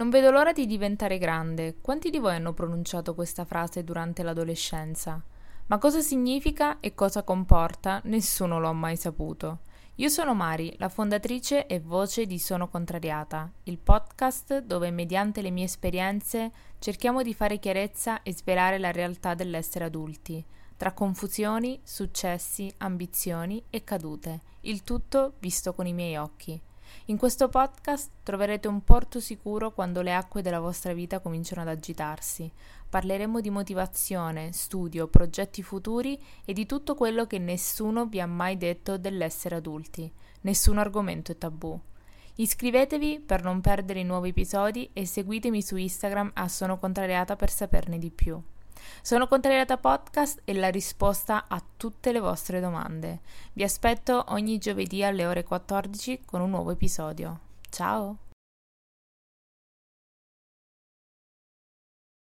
Non vedo l'ora di diventare grande. Quanti di voi hanno pronunciato questa frase durante l'adolescenza? Ma cosa significa e cosa comporta? Nessuno lo ha mai saputo. Io sono Mari, la fondatrice e voce di Sono Contrariata, il podcast dove mediante le mie esperienze cerchiamo di fare chiarezza e svelare la realtà dell'essere adulti, tra confusioni, successi, ambizioni e cadute, il tutto visto con i miei occhi. In questo podcast troverete un porto sicuro quando le acque della vostra vita cominciano ad agitarsi. Parleremo di motivazione, studio, progetti futuri e di tutto quello che nessuno vi ha mai detto dell'essere adulti. Nessun argomento è tabù. Iscrivetevi per non perdere i nuovi episodi e seguitemi su Instagram a Sono Contrariata per saperne di più. Sono Contrariata Podcast e la risposta a tutte le vostre domande. Vi aspetto ogni giovedì alle ore 14 con un nuovo episodio. Ciao!